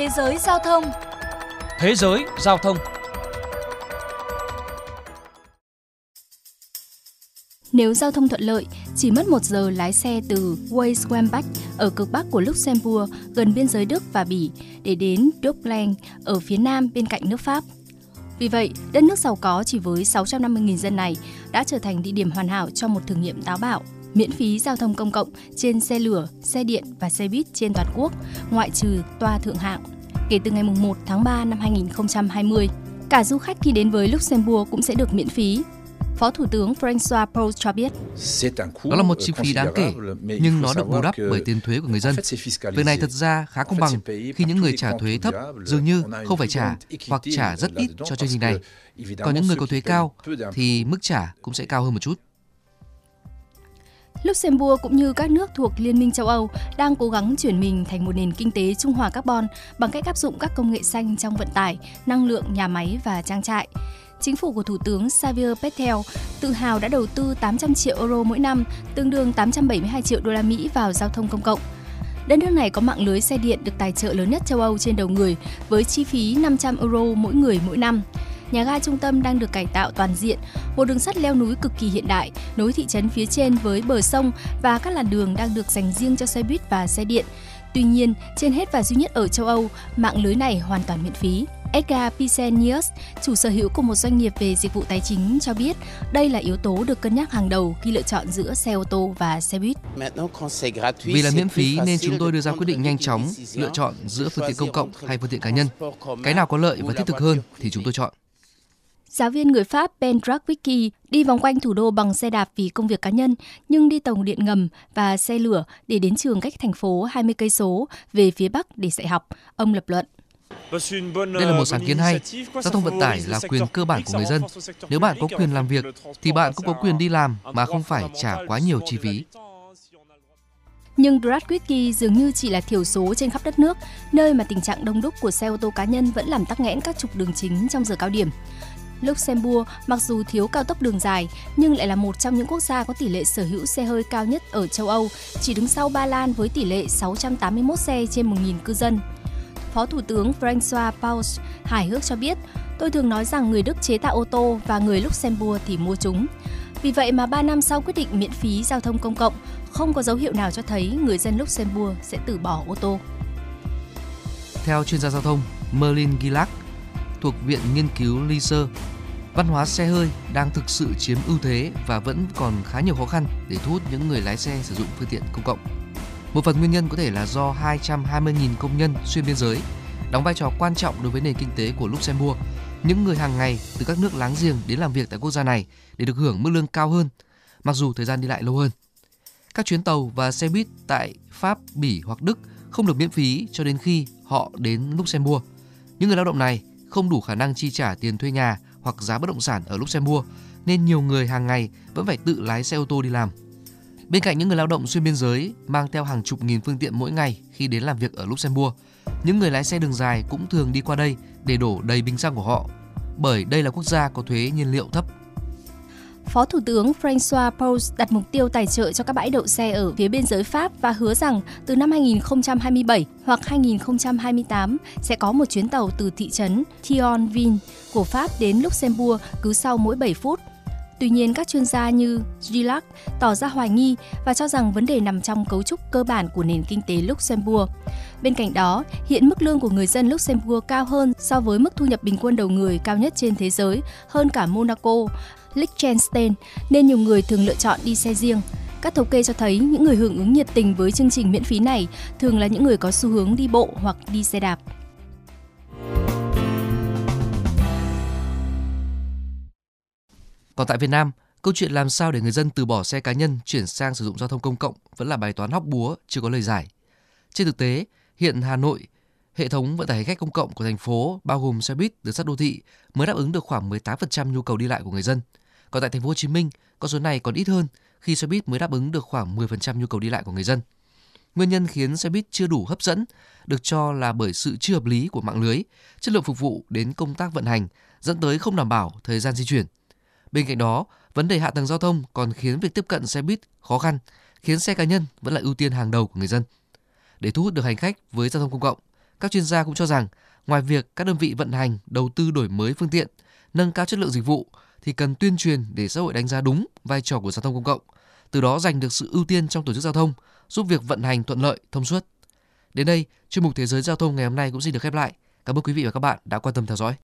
Thế giới giao thông. Thế giới giao thông. Nếu giao thông thuận lợi, chỉ mất một giờ lái xe từ Weiswambach ở cực bắc của Luxembourg gần biên giới Đức và Bỉ để đến Dublin ở phía nam bên cạnh nước Pháp. Vì vậy, đất nước giàu có chỉ với 650.000 dân này đã trở thành địa điểm hoàn hảo cho một thử nghiệm táo bạo miễn phí giao thông công cộng trên xe lửa, xe điện và xe buýt trên toàn quốc, ngoại trừ toa thượng hạng, kể từ ngày 1 tháng 3 năm 2020. Cả du khách khi đến với Luxembourg cũng sẽ được miễn phí. Phó Thủ tướng François Paul cho biết. Đó là một chi phí đáng kể, nhưng nó được bù đắp bởi tiền thuế của người dân. Việc này thật ra khá công bằng khi những người trả thuế thấp dường như không phải trả hoặc trả rất ít cho chương trình này. Còn những người có thuế cao thì mức trả cũng sẽ cao hơn một chút. Luxembourg cũng như các nước thuộc Liên minh châu Âu đang cố gắng chuyển mình thành một nền kinh tế trung hòa carbon bằng cách áp dụng các công nghệ xanh trong vận tải, năng lượng, nhà máy và trang trại. Chính phủ của Thủ tướng Xavier Bettel tự hào đã đầu tư 800 triệu euro mỗi năm, tương đương 872 triệu đô la Mỹ vào giao thông công cộng. Đất nước này có mạng lưới xe điện được tài trợ lớn nhất châu Âu trên đầu người với chi phí 500 euro mỗi người mỗi năm nhà ga trung tâm đang được cải tạo toàn diện, một đường sắt leo núi cực kỳ hiện đại, nối thị trấn phía trên với bờ sông và các làn đường đang được dành riêng cho xe buýt và xe điện. Tuy nhiên, trên hết và duy nhất ở châu Âu, mạng lưới này hoàn toàn miễn phí. Edgar Pisenius, chủ sở hữu của một doanh nghiệp về dịch vụ tài chính cho biết đây là yếu tố được cân nhắc hàng đầu khi lựa chọn giữa xe ô tô và xe buýt. Vì là miễn phí nên chúng tôi đưa ra quyết định nhanh chóng lựa chọn giữa phương tiện công cộng hay phương tiện cá nhân. Cái nào có lợi và thiết thực hơn thì chúng tôi chọn. Giáo viên người Pháp Ben Drakwicky đi vòng quanh thủ đô bằng xe đạp vì công việc cá nhân, nhưng đi tàu điện ngầm và xe lửa để đến trường cách thành phố 20 cây số về phía bắc để dạy học. Ông lập luận. Đây là một sáng kiến hay. Giao thông vận tải là quyền cơ bản của người dân. Nếu bạn có quyền làm việc, thì bạn cũng có quyền đi làm mà không phải trả quá nhiều chi phí. Nhưng Dratwicki dường như chỉ là thiểu số trên khắp đất nước, nơi mà tình trạng đông đúc của xe ô tô cá nhân vẫn làm tắc nghẽn các trục đường chính trong giờ cao điểm. Luxembourg mặc dù thiếu cao tốc đường dài nhưng lại là một trong những quốc gia có tỷ lệ sở hữu xe hơi cao nhất ở châu Âu, chỉ đứng sau Ba Lan với tỷ lệ 681 xe trên 1.000 cư dân. Phó Thủ tướng François Paus hài hước cho biết, tôi thường nói rằng người Đức chế tạo ô tô và người Luxembourg thì mua chúng. Vì vậy mà 3 năm sau quyết định miễn phí giao thông công cộng, không có dấu hiệu nào cho thấy người dân Luxembourg sẽ từ bỏ ô tô. Theo chuyên gia giao thông Merlin Gillac, thuộc Viện Nghiên cứu Leisure, văn hóa xe hơi đang thực sự chiếm ưu thế và vẫn còn khá nhiều khó khăn để thu hút những người lái xe sử dụng phương tiện công cộng. Một phần nguyên nhân có thể là do 220.000 công nhân xuyên biên giới đóng vai trò quan trọng đối với nền kinh tế của Luxembourg. Những người hàng ngày từ các nước láng giềng đến làm việc tại quốc gia này để được hưởng mức lương cao hơn, mặc dù thời gian đi lại lâu hơn. Các chuyến tàu và xe buýt tại Pháp, Bỉ hoặc Đức không được miễn phí cho đến khi họ đến Luxembourg. Những người lao động này không đủ khả năng chi trả tiền thuê nhà hoặc giá bất động sản ở Luxembourg nên nhiều người hàng ngày vẫn phải tự lái xe ô tô đi làm. Bên cạnh những người lao động xuyên biên giới mang theo hàng chục nghìn phương tiện mỗi ngày khi đến làm việc ở Luxembourg, những người lái xe đường dài cũng thường đi qua đây để đổ đầy bình xăng của họ, bởi đây là quốc gia có thuế nhiên liệu thấp Phó Thủ tướng François Post đặt mục tiêu tài trợ cho các bãi đậu xe ở phía biên giới Pháp và hứa rằng từ năm 2027 hoặc 2028 sẽ có một chuyến tàu từ thị trấn Thionville của Pháp đến Luxembourg cứ sau mỗi 7 phút. Tuy nhiên, các chuyên gia như Gillac tỏ ra hoài nghi và cho rằng vấn đề nằm trong cấu trúc cơ bản của nền kinh tế Luxembourg. Bên cạnh đó, hiện mức lương của người dân Luxembourg cao hơn so với mức thu nhập bình quân đầu người cao nhất trên thế giới, hơn cả Monaco Liechtenstein nên nhiều người thường lựa chọn đi xe riêng. Các thống kê cho thấy những người hưởng ứng nhiệt tình với chương trình miễn phí này thường là những người có xu hướng đi bộ hoặc đi xe đạp. Còn tại Việt Nam, câu chuyện làm sao để người dân từ bỏ xe cá nhân chuyển sang sử dụng giao thông công cộng vẫn là bài toán hóc búa chưa có lời giải. Trên thực tế, hiện Hà Nội, hệ thống vận tải hành khách công cộng của thành phố bao gồm xe buýt, đường sắt đô thị mới đáp ứng được khoảng 18% nhu cầu đi lại của người dân. Còn tại thành phố Hồ Chí Minh, con số này còn ít hơn khi xe buýt mới đáp ứng được khoảng 10% nhu cầu đi lại của người dân. Nguyên nhân khiến xe buýt chưa đủ hấp dẫn được cho là bởi sự chưa hợp lý của mạng lưới, chất lượng phục vụ đến công tác vận hành dẫn tới không đảm bảo thời gian di chuyển. Bên cạnh đó, vấn đề hạ tầng giao thông còn khiến việc tiếp cận xe buýt khó khăn, khiến xe cá nhân vẫn là ưu tiên hàng đầu của người dân. Để thu hút được hành khách với giao thông công cộng, Các chuyên gia cũng cho rằng, ngoài việc các đơn vị vận hành đầu tư đổi mới phương tiện, nâng cao chất lượng dịch vụ thì cần tuyên truyền để xã hội đánh giá đúng vai trò của giao thông công cộng, từ đó giành được sự ưu tiên trong tổ chức giao thông, giúp việc vận hành thuận lợi, thông suốt. Đến đây, chuyên mục Thế giới giao thông ngày hôm nay cũng xin được khép lại. Cảm ơn quý vị và các bạn đã quan tâm theo dõi.